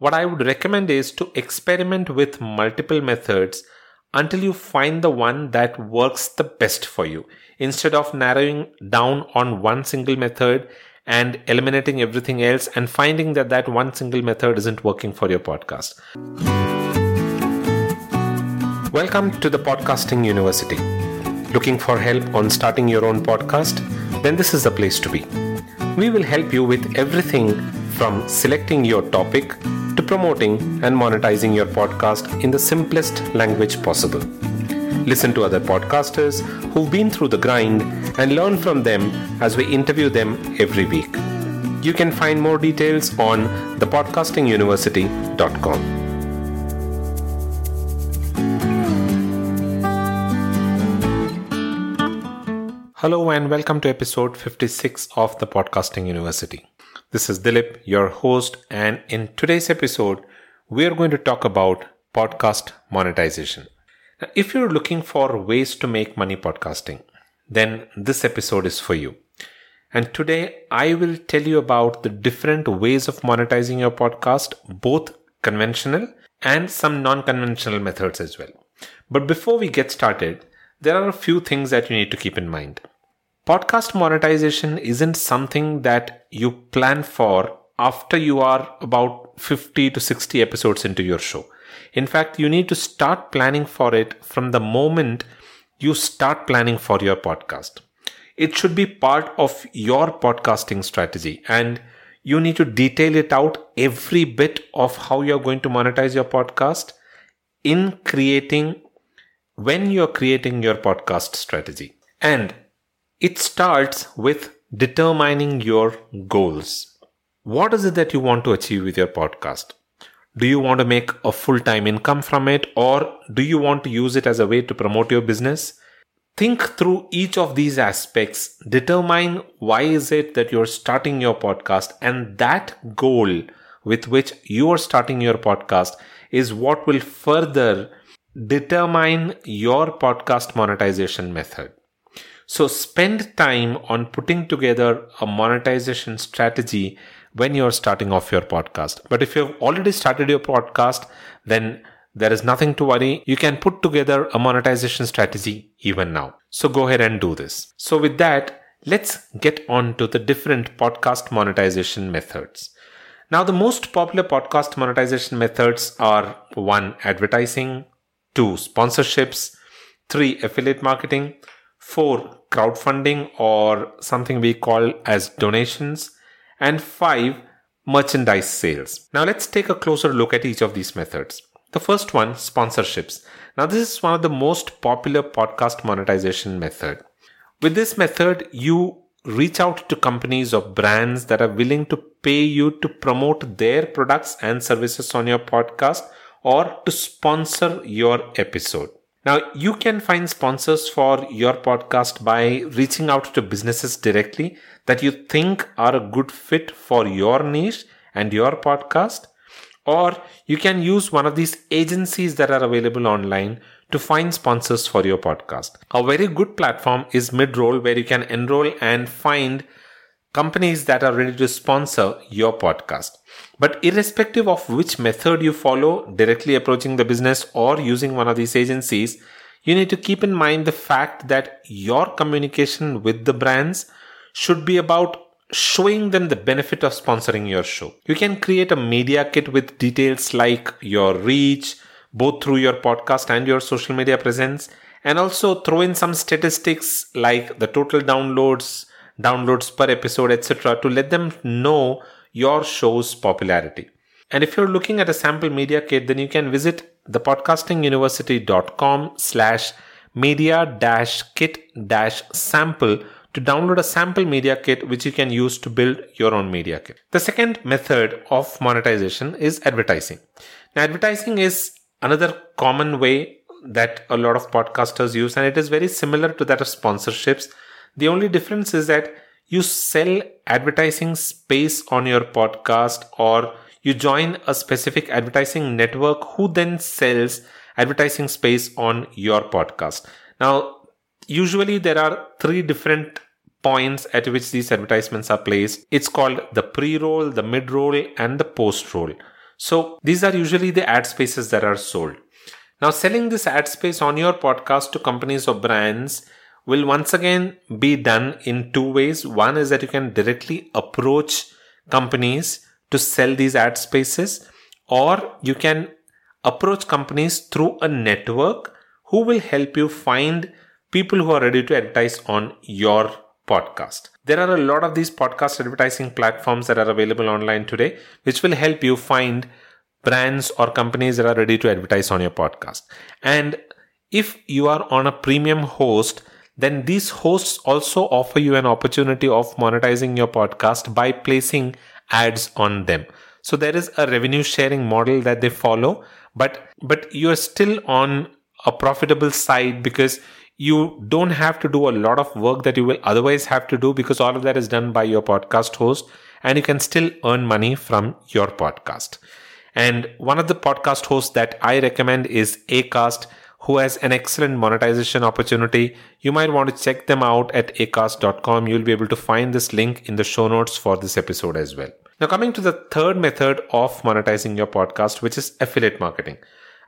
What I would recommend is to experiment with multiple methods until you find the one that works the best for you instead of narrowing down on one single method and eliminating everything else and finding that that one single method isn't working for your podcast. Welcome to the Podcasting University. Looking for help on starting your own podcast? Then this is the place to be. We will help you with everything from selecting your topic to promoting and monetizing your podcast in the simplest language possible. Listen to other podcasters who've been through the grind and learn from them as we interview them every week. You can find more details on thepodcastinguniversity.com. Hello and welcome to episode 56 of the Podcasting University. This is Dilip, your host, and in today's episode, we are going to talk about podcast monetization. Now, if you're looking for ways to make money podcasting, then this episode is for you. And today, I will tell you about the different ways of monetizing your podcast, both conventional and some non conventional methods as well. But before we get started, there are a few things that you need to keep in mind. Podcast monetization isn't something that you plan for after you are about 50 to 60 episodes into your show. In fact, you need to start planning for it from the moment you start planning for your podcast. It should be part of your podcasting strategy and you need to detail it out every bit of how you're going to monetize your podcast in creating when you're creating your podcast strategy. And it starts with determining your goals. What is it that you want to achieve with your podcast? Do you want to make a full time income from it or do you want to use it as a way to promote your business? Think through each of these aspects, determine why is it that you're starting your podcast and that goal with which you are starting your podcast is what will further determine your podcast monetization method. So spend time on putting together a monetization strategy when you're starting off your podcast. But if you've already started your podcast, then there is nothing to worry. You can put together a monetization strategy even now. So go ahead and do this. So with that, let's get on to the different podcast monetization methods. Now, the most popular podcast monetization methods are one, advertising, two, sponsorships, three, affiliate marketing, four, crowdfunding or something we call as donations, and five, merchandise sales. Now let's take a closer look at each of these methods. The first one, sponsorships. Now this is one of the most popular podcast monetization method. With this method, you reach out to companies or brands that are willing to pay you to promote their products and services on your podcast or to sponsor your episode. Now, you can find sponsors for your podcast by reaching out to businesses directly that you think are a good fit for your niche and your podcast. Or you can use one of these agencies that are available online to find sponsors for your podcast. A very good platform is Midroll, where you can enroll and find companies that are ready to sponsor your podcast. But irrespective of which method you follow, directly approaching the business or using one of these agencies, you need to keep in mind the fact that your communication with the brands should be about showing them the benefit of sponsoring your show. You can create a media kit with details like your reach, both through your podcast and your social media presence, and also throw in some statistics like the total downloads, downloads per episode, etc., to let them know your show's popularity. And if you're looking at a sample media kit, then you can visit thepodcastinguniversity.com slash media dash kit dash sample to download a sample media kit which you can use to build your own media kit. The second method of monetization is advertising. Now, advertising is another common way that a lot of podcasters use, and it is very similar to that of sponsorships. The only difference is that you sell advertising space on your podcast or you join a specific advertising network who then sells advertising space on your podcast. Now, usually there are three different points at which these advertisements are placed. It's called the pre roll, the mid roll, and the post roll. So these are usually the ad spaces that are sold. Now, selling this ad space on your podcast to companies or brands will once again be done in two ways. One is that you can directly approach companies to sell these ad spaces, or you can approach companies through a network who will help you find people who are ready to advertise on your podcast. There are a lot of these podcast advertising platforms that are available online today, which will help you find brands or companies that are ready to advertise on your podcast. And if you are on a premium host, then these hosts also offer you an opportunity of monetizing your podcast by placing ads on them. So there is a revenue sharing model that they follow, but but you're still on a profitable side because you don't have to do a lot of work that you will otherwise have to do because all of that is done by your podcast host and you can still earn money from your podcast. And one of the podcast hosts that I recommend is Acast, who has an excellent monetization opportunity. You might want to check them out at acast.com. You'll be able to find this link in the show notes for this episode as well. Now, coming to the third method of monetizing your podcast, which is affiliate marketing.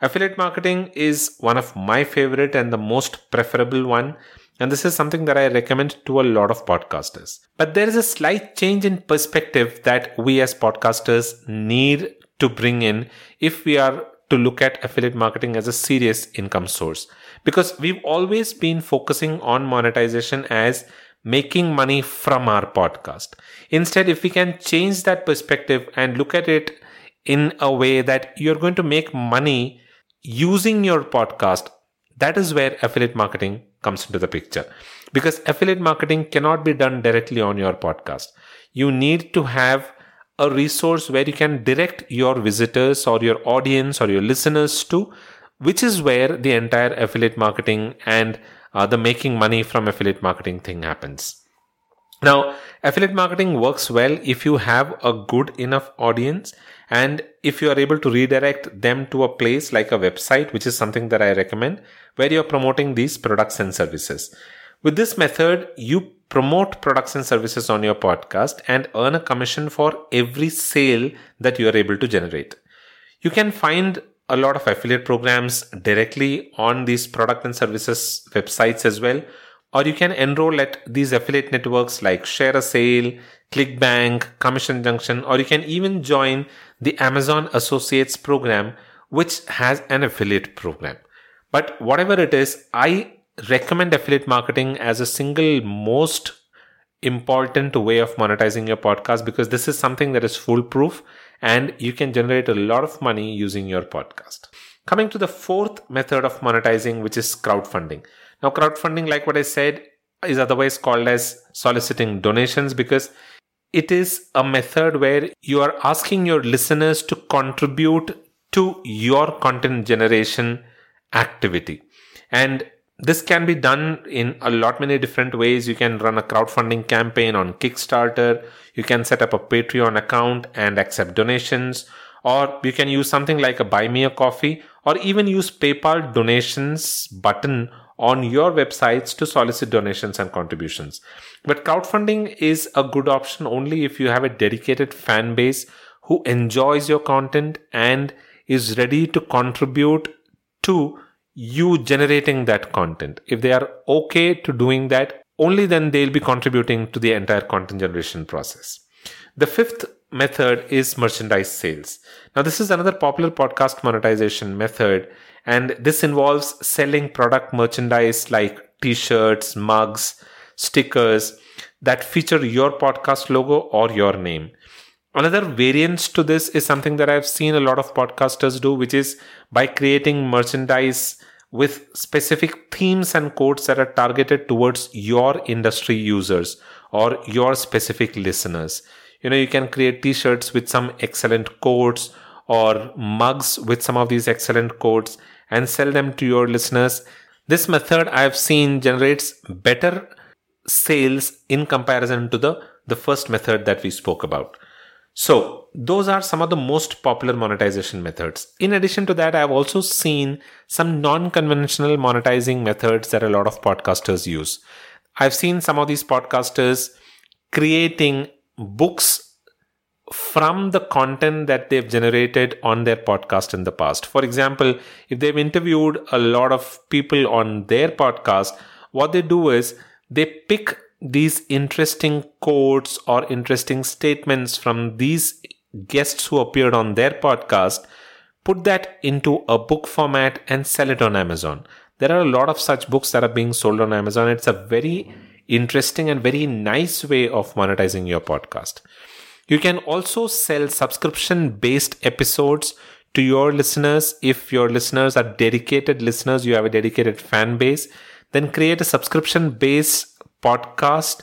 Affiliate marketing is one of my favorite and the most preferable one. And this is something that I recommend to a lot of podcasters. But there is a slight change in perspective that we as podcasters need to bring in if we are to look at affiliate marketing as a serious income source. Because we've always been focusing on monetization as making money from our podcast. Instead, if we can change that perspective and look at it in a way that you're going to make money using your podcast, that is where affiliate marketing comes into the picture. Because affiliate marketing cannot be done directly on your podcast. You need to have a resource where you can direct your visitors or your audience or your listeners to, which is where the entire affiliate marketing and uh, the making money from affiliate marketing thing happens. Now, affiliate marketing works well if you have a good enough audience and if you are able to redirect them to a place like a website, which is something that I recommend, where you're promoting these products and services. With this method, you promote products and services on your podcast and earn a commission for every sale that you are able to generate. You can find a lot of affiliate programs directly on these product and services websites as well. Or you can enroll at these affiliate networks like ShareASale, ClickBank, Commission Junction, or you can even join the Amazon Associates program, which has an affiliate program. But whatever it is, I recommend affiliate marketing as a single most important way of monetizing your podcast because this is something that is foolproof and you can generate a lot of money using your podcast. Coming to the fourth method of monetizing, which is crowdfunding. Now, crowdfunding, like what I said, is otherwise called as soliciting donations because it is a method where you are asking your listeners to contribute to your content generation activity. And this can be done in a lot many different ways. You can run a crowdfunding campaign on Kickstarter. You can set up a Patreon account and accept donations. Or you can use something like a buy me a coffee or even use PayPal donations button on your websites to solicit donations and contributions. But crowdfunding is a good option only if you have a dedicated fan base who enjoys your content and is ready to contribute to you generating that content. If they are okay to doing that, only then they'll be contributing to the entire content generation process. The fifth method is merchandise sales. Now, this is another popular podcast monetization method, and this involves selling product merchandise like t shirts, mugs, stickers that feature your podcast logo or your name. Another variance to this is something that I've seen a lot of podcasters do, which is by creating merchandise with specific themes and quotes that are targeted towards your industry users or your specific listeners. You know, you can create t-shirts with some excellent quotes or mugs with some of these excellent quotes and sell them to your listeners. This method I've seen generates better sales in comparison to the, the first method that we spoke about. So, those are some of the most popular monetization methods. In addition to that, I've also seen some non conventional monetizing methods that a lot of podcasters use. I've seen some of these podcasters creating books from the content that they've generated on their podcast in the past. For example, if they've interviewed a lot of people on their podcast, what they do is they pick these interesting quotes or interesting statements from these guests who appeared on their podcast, put that into a book format and sell it on Amazon. There are a lot of such books that are being sold on Amazon. It's a very interesting and very nice way of monetizing your podcast. You can also sell subscription based episodes to your listeners. If your listeners are dedicated listeners, you have a dedicated fan base, then create a subscription based podcast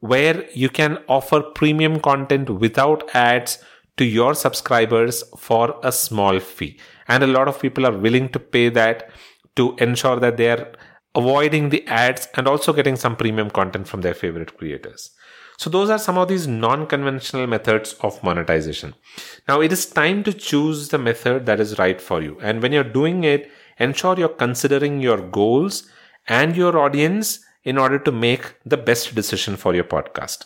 where you can offer premium content without ads to your subscribers for a small fee. And a lot of people are willing to pay that to ensure that they are avoiding the ads and also getting some premium content from their favorite creators. So those are some of these non-conventional methods of monetization. Now it is time to choose the method that is right for you. And when you're doing it, ensure you're considering your goals and your audience in order to make the best decision for your podcast.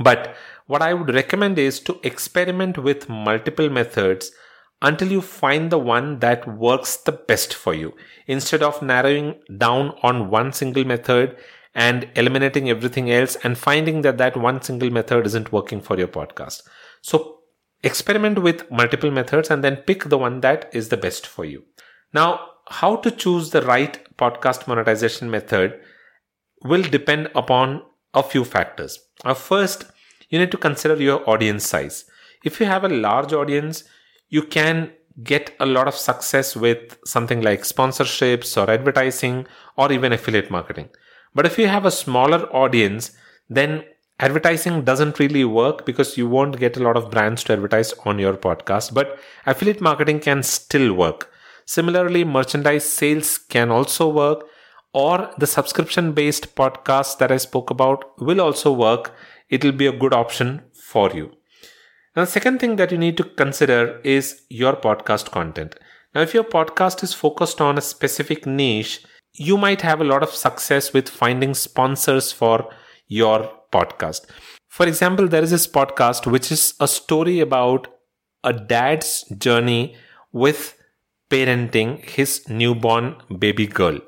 But what I would recommend is to experiment with multiple methods until you find the one that works the best for you instead of narrowing down on one single method and eliminating everything else and finding that that one single method isn't working for your podcast. So experiment with multiple methods and then pick the one that is the best for you. Now, how to choose the right podcast monetization method will depend upon a few factors. First, you need to consider your audience size. If you have a large audience, you can get a lot of success with something like sponsorships or advertising or even affiliate marketing. But if you have a smaller audience, then advertising doesn't really work because you won't get a lot of brands to advertise on your podcast. But affiliate marketing can still work. Similarly, merchandise sales can also work, or the subscription based podcast that I spoke about will also work. It'll be a good option for you. Now, the second thing that you need to consider is your podcast content. Now, if your podcast is focused on a specific niche, you might have a lot of success with finding sponsors for your podcast. For example, there is this podcast which is a story about a dad's journey with parenting his newborn baby girl.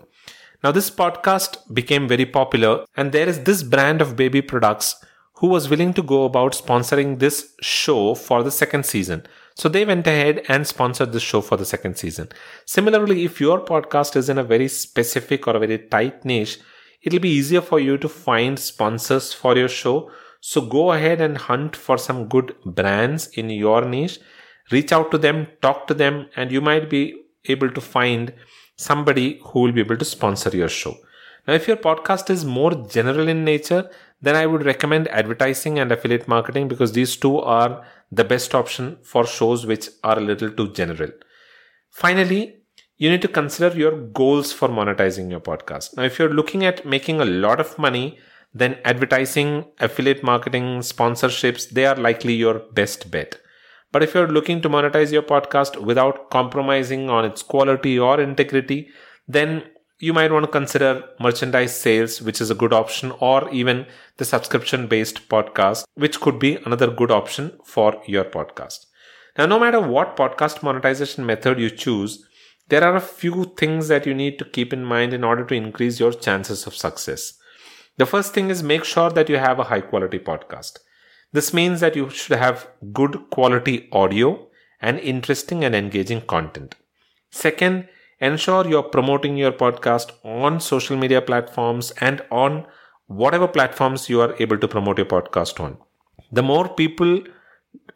Now, this podcast became very popular, and there is this brand of baby products who was willing to go about sponsoring this show for the second season. So they went ahead and sponsored this show for the second season. Similarly, if your podcast is in a very specific or a very tight niche, it'll be easier for you to find sponsors for your show. So go ahead and hunt for some good brands in your niche. Reach out to them, talk to them, and you might be able to find somebody who will be able to sponsor your show. Now, if your podcast is more general in nature, then I would recommend advertising and affiliate marketing because these two are the best option for shows which are a little too general. Finally, you need to consider your goals for monetizing your podcast. Now, if you're looking at making a lot of money, then advertising, affiliate marketing, sponsorships, they are likely your best bet. But if you're looking to monetize your podcast without compromising on its quality or integrity, then you might want to consider merchandise sales, which is a good option, or even the subscription based podcast, which could be another good option for your podcast. Now, no matter what podcast monetization method you choose, there are a few things that you need to keep in mind in order to increase your chances of success. The first thing is make sure that you have a high quality podcast. This means that you should have good quality audio and interesting and engaging content. Second, ensure you're promoting your podcast on social media platforms and on whatever platforms you are able to promote your podcast on. The more people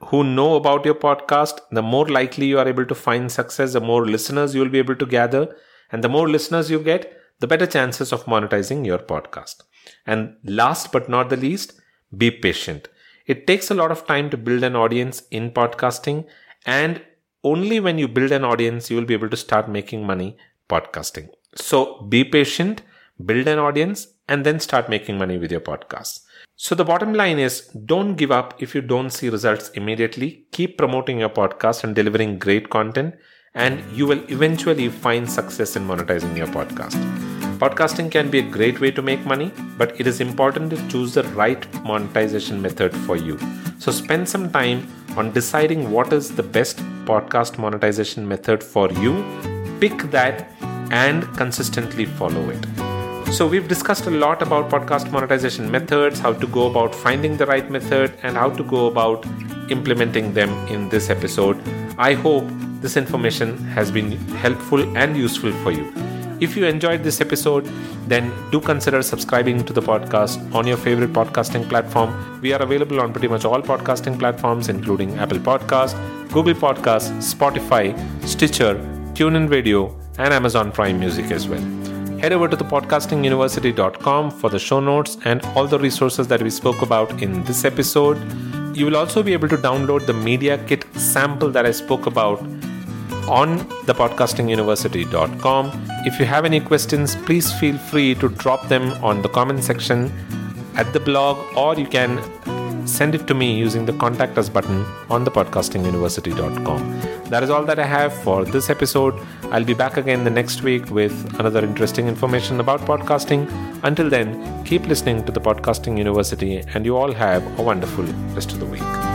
who know about your podcast, the more likely you are able to find success, the more listeners you will be able to gather, and the more listeners you get, the better chances of monetizing your podcast. And last but not the least, be patient. It takes a lot of time to build an audience in podcasting, and only when you build an audience, you will be able to start making money podcasting. So be patient, build an audience, and then start making money with your podcast. So the bottom line is don't give up if you don't see results immediately. Keep promoting your podcast and delivering great content, and you will eventually find success in monetizing your podcast. Podcasting can be a great way to make money, but it is important to choose the right monetization method for you. So spend some time on deciding what is the best podcast monetization method for you, pick that and consistently follow it. So, we've discussed a lot about podcast monetization methods, how to go about finding the right method, and how to go about implementing them in this episode. I hope this information has been helpful and useful for you. If you enjoyed this episode, then do consider subscribing to the podcast on your favorite podcasting platform. We are available on pretty much all podcasting platforms, including Apple Podcast, Google Podcast, Spotify, Stitcher, TuneIn Radio, and Amazon Prime Music as well. Head over to the podcastinguniversity.com for the show notes and all the resources that we spoke about in this episode. You will also be able to download the Media Kit sample that I spoke about on thepodcastinguniversity.com. If you have any questions, please feel free to drop them on the comment section at the blog or you can send it to me using the contact us button on thepodcastinguniversity.com. That is all that I have for this episode. I'll be back again the next week with another interesting information about podcasting. Until then, keep listening to the Podcasting University and you all have a wonderful rest of the week.